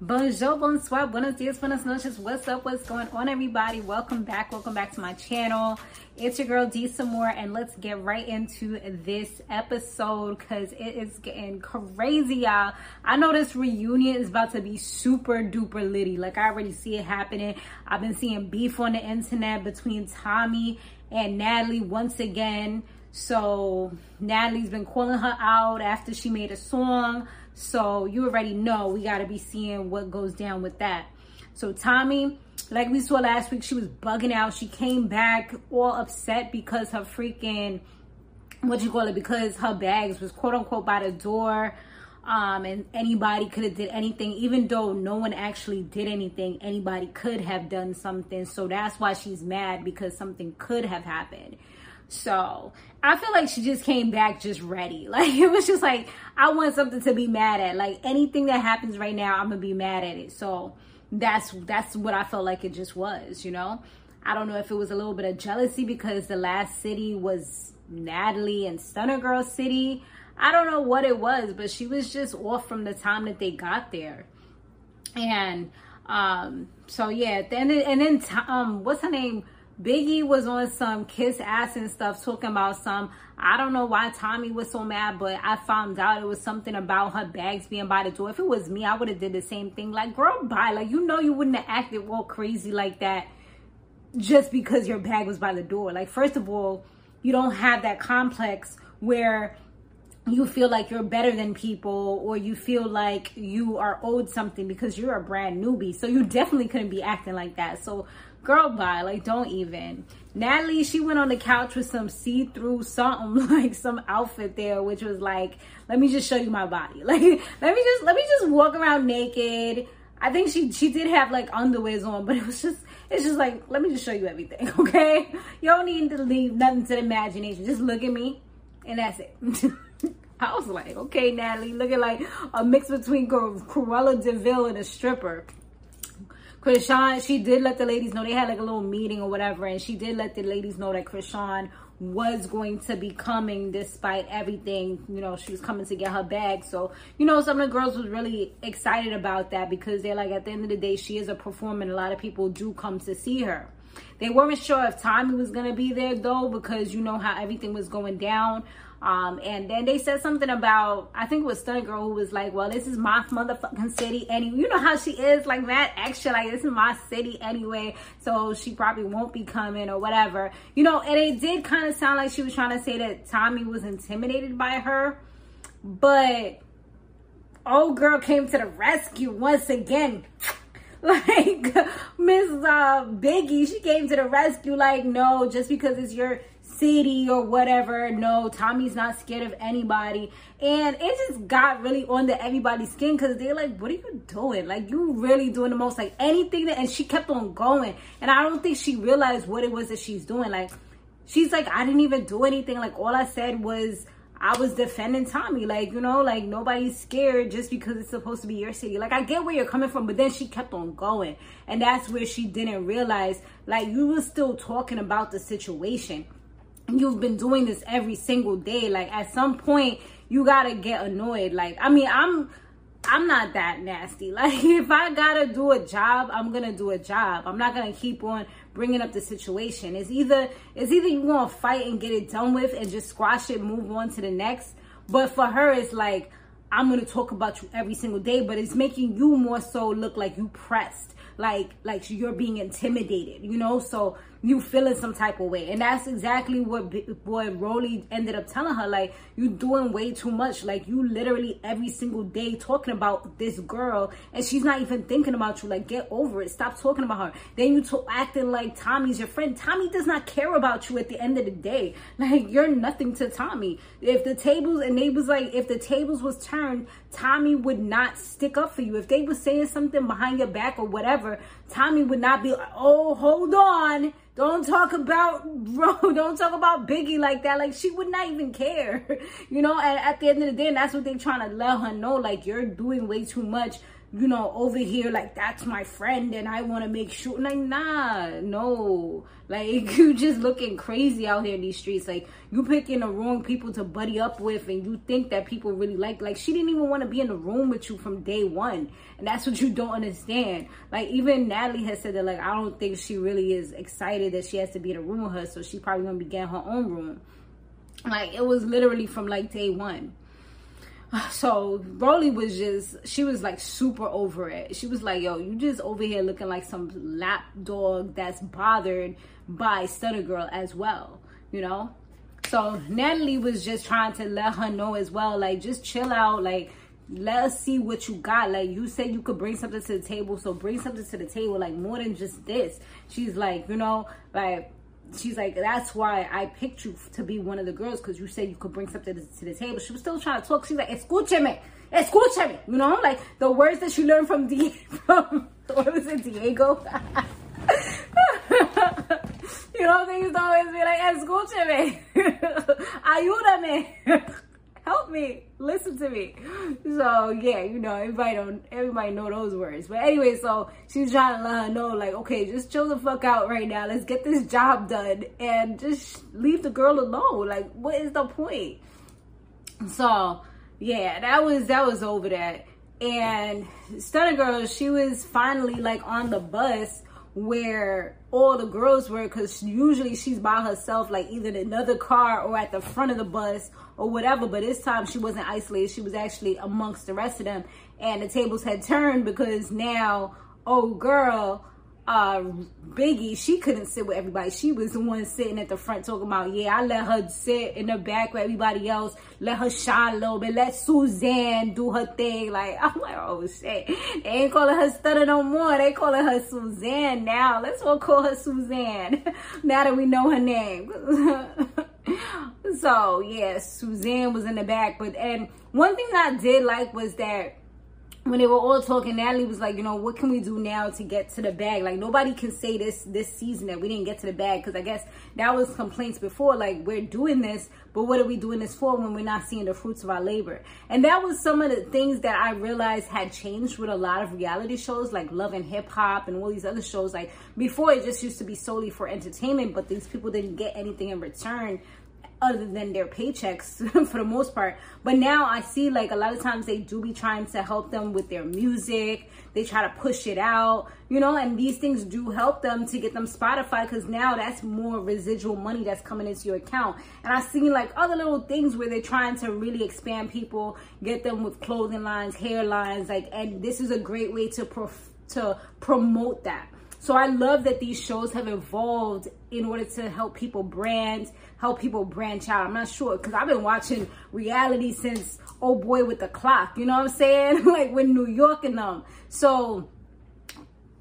Bonjour, bonsoir, buenos dias, buenas noches. What's up? What's going on, everybody? Welcome back. Welcome back to my channel. It's your girl D some more, and let's get right into this episode because it is getting crazy, y'all. I know this reunion is about to be super duper litty. Like I already see it happening. I've been seeing beef on the internet between Tommie and Natalie once again. So Natalie's been calling her out after she made a song. So you already know we got to be seeing what goes down with that. So Tommie, like we saw last week, she was bugging out. She came back all upset because her freaking, what you call it, because her bags was quote unquote by the door. Um, and anybody could have did anything, even though no one actually did anything, anybody could have done something. So that's why she's mad because something could have happened. So I feel like she just came back just ready. Like it was just like I want something to be mad at. Like anything that happens right now, I'm gonna be mad at it. So that's that's what I felt like it just was, you know. I don't know if it was a little bit of jealousy because the last city was Natalie and Stunna Girl City. I don't know what it was, but she was just off from the time that they got there. And um so yeah, then and then um what's her name? Biggie was on some kiss ass and stuff talking about some. I don't know why Tommie was so mad, but I found out it was something about her bags being by the door. If it was me, I would have did the same thing. Like, girl, bye. Like, you know, you wouldn't have acted all crazy like that just because your bag was by the door. Like, first of all, you don't have that complex where you feel like you're better than people or you feel like you are owed something because you're a brand newbie. So you definitely couldn't be acting like that. So girl bye. Like don't even. Natalie she went on the couch with some see-through something like some outfit there which was like let me just show you my body. Like let me just let me just walk around naked. I think she she did have like underwears on but it was just it's just like let me just show you everything okay? You don't need to leave nothing to the imagination. Just look at me and that's it. I was like, okay, Natalie, looking like a mix between Cruella de Vil and a stripper. Chrisean, she did let the ladies know they had like a little meeting or whatever, and she did let the ladies know that Chrisean was going to be coming despite everything. You know, she was coming to get her bag. So, you know, some of the girls was really excited about that because they're like, at the end of the day, she is a performer and a lot of people do come to see her. They weren't sure if Tommie was going to be there though because you know how everything was going down. Um, and then they said something about, I think it was Stunna Girl who was like, well, this is my motherfucking city anyway. You know how she is, like that extra, like this is my city anyway. So she probably won't be coming or whatever. You know, and it did kind of sound like she was trying to say that Tommie was intimidated by her. But old girl came to the rescue once again. like Miss uh, Biggie, she came to the rescue. Like, no, just because it's your city or whatever. No, Tommie's not scared of anybody. And it just got really under everybody's skin because they're like, what are you doing? Like, you really doing the most, like anything that, and she kept on going. And I don't think she realized what it was that she's doing. Like, she's like, I didn't even do anything. Like, all I said was, I was defending Tommie. Like, you know, like nobody's scared just because it's supposed to be your city. Like, I get where you're coming from, but then she kept on going. And that's where she didn't realize, like, you were still talking about the situation And you've been doing this every single day like at some point you gotta get annoyed like i mean i'm i'm not that nasty like if i gotta do a job i'm gonna do a job i'm not gonna keep on bringing up the situation. It's either it's either you want to fight and get it done with and just squash it move on to the next. But for her it's like i'm gonna talk about you every single day but it's making you more so look like you pressed. Like like you're being intimidated you know? So you feeling some type of way. And that's exactly what boy Rollie ended up telling her. Like, you doing way too much. Like, you literally every single day talking about this girl and she's not even thinking about you. Like, get over it. Stop talking about her. Then you to- acting like Tommie's your friend. Tommie does not care about you at the end of the day. Like, you're nothing to Tommie. If the tables, and they was like, if the tables was turned, Tommie would not stick up for you. If they was saying something behind your back or whatever, Tommie would not be like, oh, hold on don't talk about bro. Don't talk about Biggie like that. Like she would not even care, you know. And at the end of the day, and that's what they're trying to let her know. Like you're doing way too much. You know, over here, like, that's my friend and I want to make sure. Like, nah, no. Like, you just looking crazy out here in these streets. Like, you picking the wrong people to buddy up with and you think that people really like, like, she didn't even want to be in the room with you from day one. And that's what you don't understand. Like, even Natalie has said that, like, I don't think she really is excited that she has to be in a room with her. So she probably going to be getting her own room. Like, it was literally from, like, day one. So Rollie was just, she was like super over it. She was like, yo, you just over here looking like some lap dog that's bothered by Stunna Girl as well, you know? So Natalie was just trying to let her know as well, like, just chill out, like, let us see what you got. Like, you said you could bring something to the table, so bring something to the table, like, more than just this. She's like, you know, like, she's like, that's why I picked you to be one of the girls because you said you could bring something to, to, the table. She was still trying to talk. She's like, escúcheme, escúcheme. You know, like the words that she learned from D from what was it, Diego? you know, things always be like, escúcheme, ayúdame help me. Listen to me. So yeah you know everybody don't everybody know those words. But anyway so she's trying to let her know like okay just chill the fuck out right now. Let's get this job done and just leave the girl alone. Like what is the point? So yeah that was that was over that. And Stunna Girl she was finally like on the bus where all the girls were because usually she's by herself like either in another car or at the front of the bus or whatever. But this time she wasn't isolated. She was actually amongst the rest of them. And the tables had turned because now oh girl uh, Biggie, she couldn't sit with everybody. She was the one sitting at the front talking about, yeah, I let her sit in the back with everybody else. Let her shine a little bit. Let Suzanne do her thing. Like, I'm like, oh shit. They ain't calling her Stutter no more. They calling her Suzanne now. Let's all call her Suzanne now that we know her name. so, yeah, Suzanne was in the back. But, and one thing I did like was that when they were all talking, Natalie was like, you know, what can we do now to get to the bag? Like nobody can say this this season that we didn't get to the bag because I guess that was complaints before. Like we're doing this, but what are we doing this for when we're not seeing the fruits of our labor? And that was some of the things that I realized had changed with a lot of reality shows like Love and Hip Hop and all these other shows. Like before, it just used to be solely for entertainment, but these people didn't get anything in return other than their paychecks for the most part. But now I see like a lot of times they do be trying to help them with their music. They try to push it out, you know, and these things do help them to get them Spotify because now that's more residual money that's coming into your account. And I've seen like other little things where they're trying to really expand people, get them with clothing lines, hair lines, like, and this is a great way to prof- to promote that. So I love that these shows have evolved in order to help people brand, help people branch out. I'm not sure because I've been watching reality since Oh Boy with the Clock. You know what I'm saying? like with New York and them. So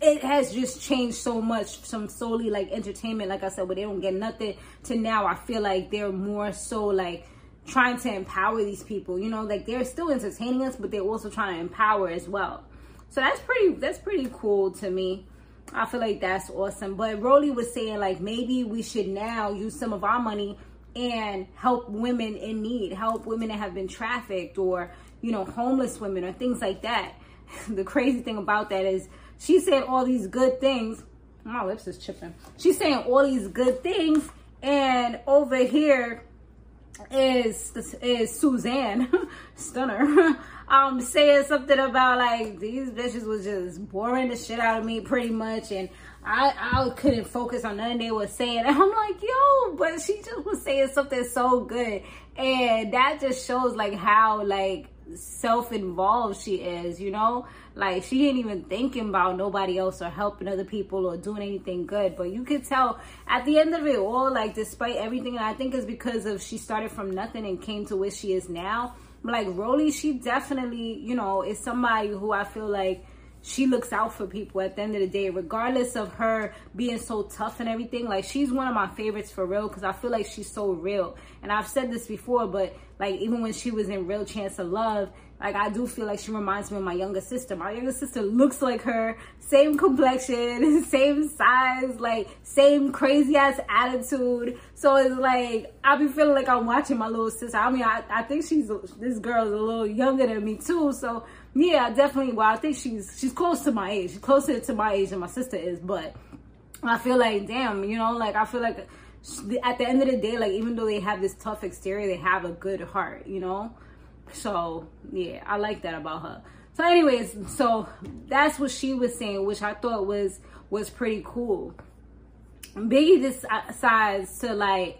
it has just changed so much from solely like entertainment, like I said, where they don't get nothing to now. I feel like they're more so like trying to empower these people. You know, like they're still entertaining us, but they're also trying to empower as well. So that's pretty that's pretty cool to me. I feel like that's awesome. But Rollie was saying like maybe we should now use some of our money and help women in need, help women that have been trafficked or, you know, homeless women or things like that. the crazy thing about that is she said all these good things. My lips is chipping. She's saying all these good things and over here is is Suzanne Stunna um saying something about like these bitches was just boring the shit out of me pretty much and I I couldn't focus on nothing they were saying. And I'm like yo but she just was saying something so good. And that just shows like how like self-involved she is you know? Like she ain't even thinking about nobody else or helping other people or doing anything good. But you could tell at the end of it all like despite everything and i think is because of she started from nothing and came to where she is now like Rollie, she definitely, you know, is somebody who I feel like she looks out for people at the end of the day, regardless of her being so tough and everything. Like she's one of my favorites for real because I feel like she's so real. And I've said this before, but like even when she was in Real Chance of Love, like I do feel like she reminds me of my younger sister. My younger sister looks like her, same complexion, same size, like same crazy ass attitude. So it's like I be feeling like I'm watching my little sister. I mean, I, I think she's this girl is a little younger than me too. So yeah, definitely. Well, I think she's she's close to my age. She's closer to my age than my sister is, but I feel like, damn, you know, like I feel like at the end of the day, like even though they have this tough exterior, they have a good heart, you know. So yeah, I like that about her. So, anyways, so that's what she was saying, which I thought was was pretty cool. Biggie decides to like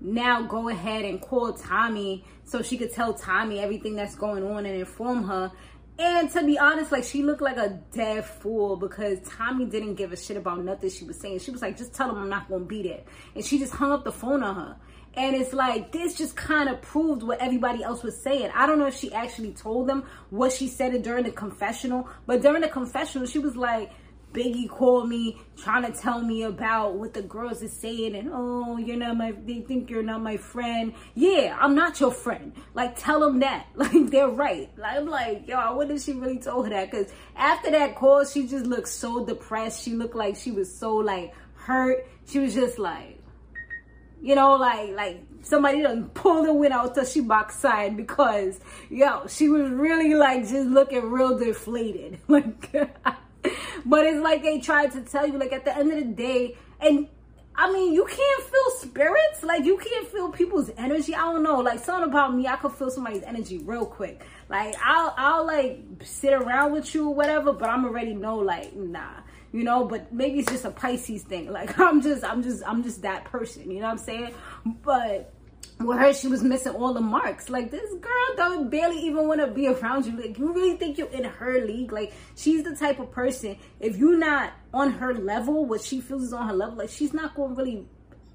now go ahead and call Tommie so she could tell Tommie everything that's going on and inform her. And to be honest, like she looked like a dead fool because Tommie didn't give a shit about nothing she was saying. She was like, just tell him I'm not gonna be there. And she just hung up the phone on her. And it's like, this just kind of proved what everybody else was saying. I don't know if she actually told them what she said it during the confessional, but during the confessional, she was like, Biggie called me trying to tell me about what the girls are saying and oh you're not my they think you're not my friend. Yeah i'm not your friend. Like tell them that. Like they're right. Like, i'm like yo i wonder if she really told her that because after that call she just looked so depressed. She looked like she was so like hurt. She was just like you know like like somebody done pull the wind out till she backside because yo she was really like just looking real deflated like but it's like they tried to tell you, like at the end of the day, and I mean, you can't feel spirits. Like you can't feel people's energy. I don't know. Like something about me, I could feel somebody's energy real quick. Like I'll I'll like sit around with you or whatever, but I'm already know like nah. You know, but maybe it's just a Pisces thing. Like I'm just I'm just I'm just that person, you know what I'm saying? But with her, she was missing all the marks. Like this girl don't barely even want to be around you. Like you really think you're in her league? Like she's the type of person. If you're not on her level, what she feels is on her level. Like she's not going to really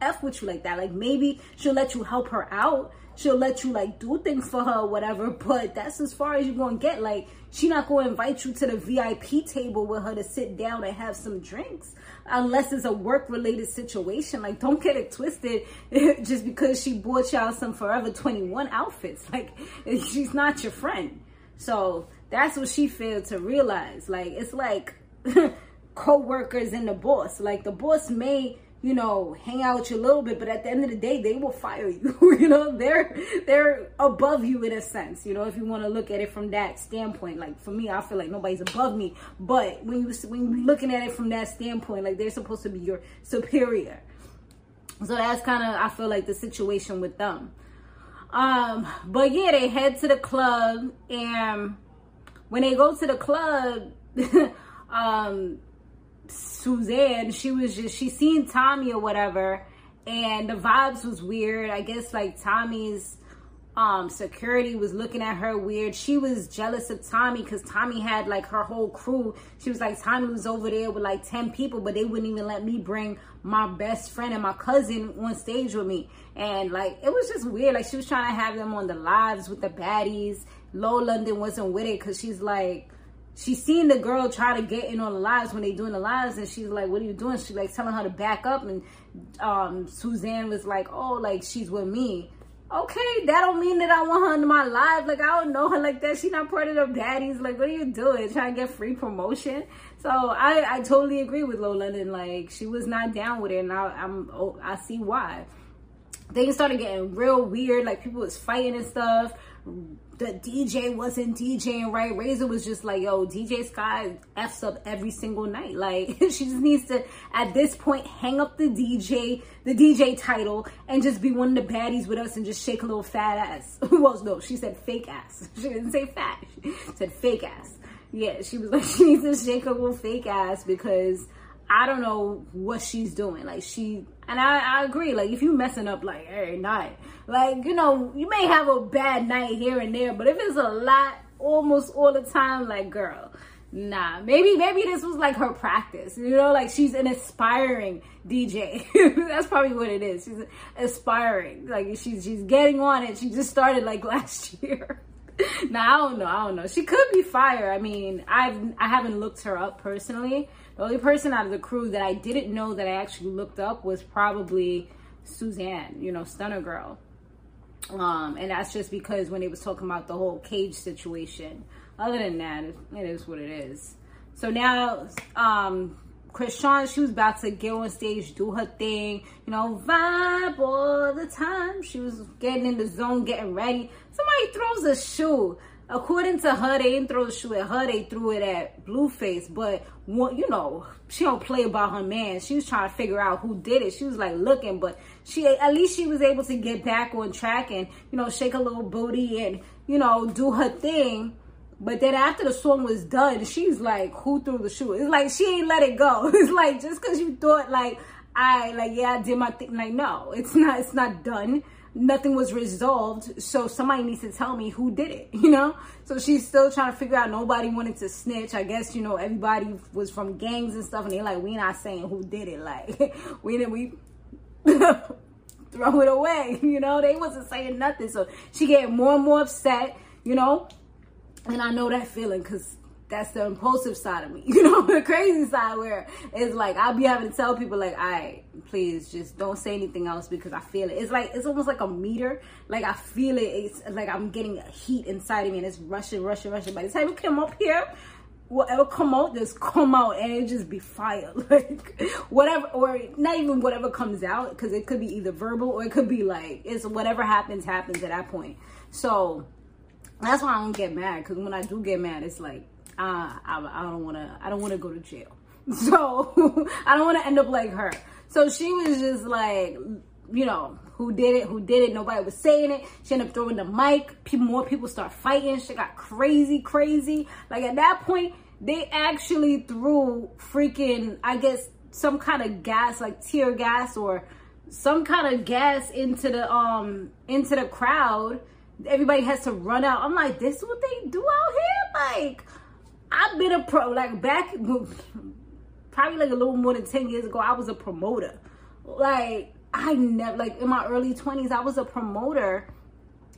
f with you like that. Like maybe she'll let you help her out, she'll let you like do things for her whatever, but that's as far as you're gonna get. Like she not gonna invite you to the VIP table with her to sit down and have some drinks unless it's a work related situation. Like don't get it twisted just because she bought y'all some Forever 21 outfits. Like she's not your friend. So that's what she failed to realize. Like it's like co-workers and the boss. Like the boss may you know, hang out with you a little bit, but at the end of the day, they will fire you. you know, they're they're above you in a sense. You know, if you want to look at it from that standpoint, like for me, I feel like nobody's above me. But when you when you're looking at it from that standpoint, like they're supposed to be your superior. So that's kind of I feel like the situation with them. Um, but yeah, they head to the club, and when they go to the club, um Suzanne, she was just she seen Tommie or whatever, and the vibes was weird. I guess like Tommie's um security was looking at her weird. She was jealous of Tommie because Tommie had like her whole crew. She was like Tommie was over there with like 10 people, but they wouldn't even let me bring my best friend and my cousin on stage with me. And like it was just weird. Like she was trying to have them on the lives with the baddies. Lo London wasn't with it because she's like she's seen the girl try to get in on the lives when they doing the lives and she's like what are you doing? She like telling her to back up and um suzanne was like oh like she's with me. Okay that don't mean that i want her in my life. Like i don't know her like that. She's not part of the baddies. Like what are you doing? Trying to get free promotion? So i i totally agree with Lo London like she was not down with it and I, i'm oh, i see why. Things started getting real weird. Like people was fighting and stuff the DJ wasn't DJing right. Razor was just like, yo, DJ Sky F's up every single night. Like, she just needs to, at this point, hang up the DJ, the DJ title, and just be one of the baddies with us and just shake a little fat ass. well, no, she said fake ass. She didn't say fat. She said fake ass. Yeah, she was like, she needs to shake a little fake ass because I don't know what she's doing. Like she, and I, I agree. Like if you messing up like every night, like you know, you may have a bad night here and there, but if it's a lot, almost all the time, like girl, nah. Maybe maybe this was like her practice. You know, like she's an aspiring DJ. That's probably what it is. She's aspiring. Like she's she's getting on it. She just started like last year. now I don't know. I don't know. She could be fire. I mean, I've I haven't looked her up personally the only person out of the crew that I didn't know that I actually looked up was probably Suzanne, you know, Stunna Girl. Um, and that's just because when they was talking about the whole cage situation. Other than that, it is what it is. So now, um, Chrisean, she was about to get on stage, do her thing, you know, vibe all the time. She was getting in the zone, getting ready. Somebody throws a shoe according to her, they didn't throw the shoe at her, they threw it at Blueface. But, you know, she don't play about her man. She was trying to figure out who did it. She was like looking, but she, at least she was able to get back on track and, you know, shake a little booty and, you know, do her thing. But then after the song was done, she's like, who threw the shoe? It's like, she ain't let it go. It's like, just cause you thought like, I, like, yeah, I did my thing. Like, no, it's not, it's not done nothing was resolved. So somebody needs to tell me who did it, you know? So she's still trying to figure out nobody wanted to snitch. I guess, you know, everybody was from gangs and stuff and they're like, we not saying who did it. Like we didn't we throw it away, you know? They wasn't saying nothing. So she getting more and more upset, you know? And I know that feeling because that's the impulsive side of me, you know, the crazy side where it's like I'll be having to tell people like, "I right, please just don't say anything else because I feel it." It's like it's almost like a meter, like I feel it. It's like I'm getting heat inside of me and it's rushing, rushing, rushing. By the time you come up here, whatever come out, just come out and it just be fire, like whatever, or not even whatever comes out because it could be either verbal or it could be like it's whatever happens happens at that point. So that's why I don't get mad because when I do get mad, it's like uh, I, I don't want to, I don't want to go to jail. So I don't want to end up like her. So she was just like, you know, who did it, who did it. Nobody was saying it. She ended up throwing the mic. People, more people start fighting. She got crazy, crazy. Like at that point, they actually threw freaking, I guess, some kind of gas, like tear gas or some kind of gas into the um into the crowd. Everybody has to run out. I'm like, this is what they do out here? Like, I've been a pro, like back, probably like a little more than 10 years ago, I was a promoter. Like, I never, like in my early 20s, I was a promoter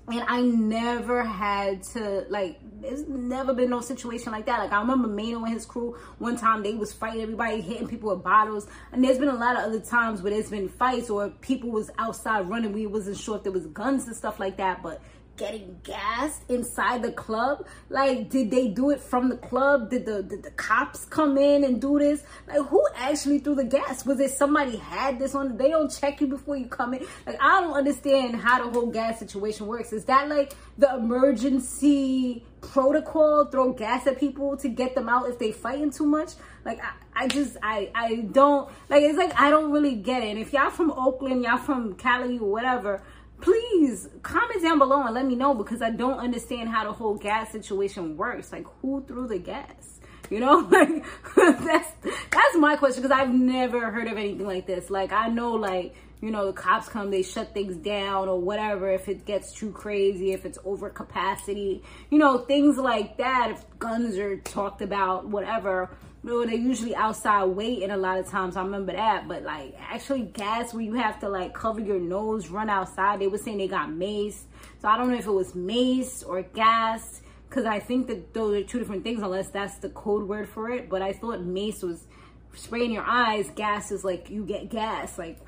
and I never had to like there's never been no situation like that. Like I remember Mano and his crew one time they was fighting everybody, hitting people with bottles. And there's been a lot of other times where there's been fights or people was outside running. We wasn't sure if there was guns and stuff like that, but getting gassed inside the club? Like, did they do it from the club? Did the, did the cops come in and do this? Like, who actually threw the gas? Was it somebody had this on? They don't check you before you come in. Like, I don't understand how the whole gas situation works. Is that like the emergency protocol? Throw gas at people to get them out if they fighting too much? Like, I, I just, I, I don't, like, it's like, I don't really get it. And if y'all from Oakland, y'all from Cali whatever, please comment down below and let me know because I don't understand how the whole gas situation works. Like who threw the gas? You know, like that's that's my question because I've never heard of anything like this. Like I know like you know, the cops come, they shut things down or whatever if it gets too crazy, if it's over capacity, you know, things like that. If guns are talked about, whatever know, they're usually outside waiting a lot of times. I remember that. But like actually gas where you have to like cover your nose, run outside. They were saying they got mace. So I don't know if it was mace or gas. Cause I think that those are two different things unless that's the code word for it. But I thought mace was spraying your eyes. Gas is like you get gas, like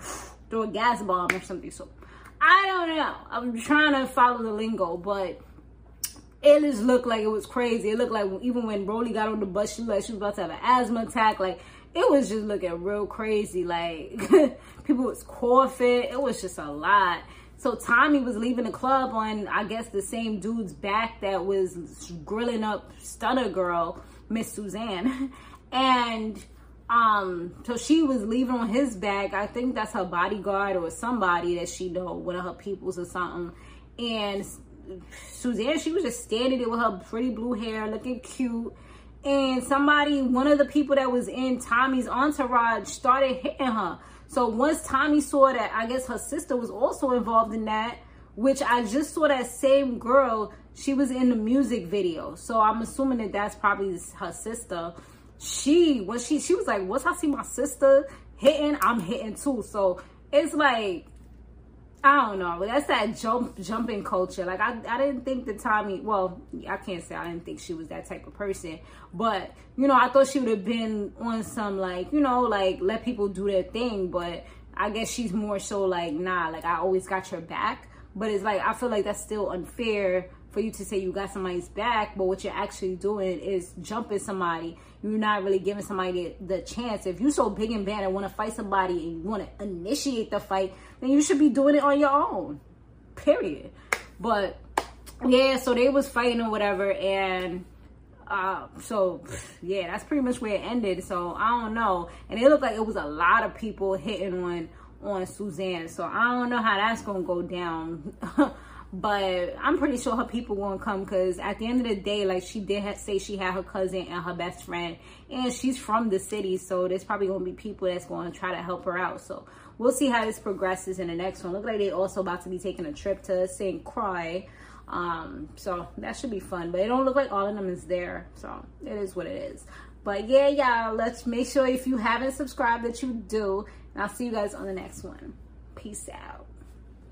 throw a gas bomb or something. So I don't know. I'm trying to follow the lingo, but it just looked like it was crazy. It looked like even when Broly got on the bus, she like she was about to have an asthma attack. Like it was just looking real crazy. Like people was coughing. It was just a lot. So Tommie was leaving the club on, I guess, the same dude's back that was grilling up Stunna Girl, Miss Suzanne. And um, so she was leaving on his back. I think that's her bodyguard or somebody that she know, one of her peoples or something. And Suzanne, she was just standing there with her pretty blue hair, looking cute. And somebody, one of the people that was in Tommie's entourage started hitting her. So once Tommie saw that, I guess her sister was also involved in that, which I just saw that same girl, she was in the music video. So I'm assuming that that's probably her sister. She, when she, she was like, once I see my sister hitting, I'm hitting too. So it's like, I don't know. That's that jump jumping culture. Like I, I didn't think the Tommie. Well, I can't say I didn't think she was that type of person, but you know, I thought she would have been on some like you know, like let people do their thing. But I guess she's more so like nah. Like I always got your back. But it's like I feel like that's still unfair for you to say you got somebody's back, but what you're actually doing is jumping somebody. You're not really giving somebody the, chance. If you're so big and bad and want to fight somebody and you want to initiate the fight, then you should be doing it on your own. Period. But yeah, so they was fighting or whatever, and uh, so yeah, that's pretty much where it ended. So I don't know, and it looked like it was a lot of people hitting on on Suzanne. So I don't know how that's gonna go down. but I'm pretty sure her people won't come because at the end of the day, like she did say she had her cousin and her best friend, and she's from the city, so there's probably gonna be people that's gonna try to help her out. So we'll see how this progresses in the next one. Look like they also about to be taking a trip to St. Croix. Um, so that should be fun, but it don't look like all of them is there. So it is what it is. But yeah, y'all, let's make sure if you haven't subscribed that you do. And I'll see you guys on the next one. Peace out.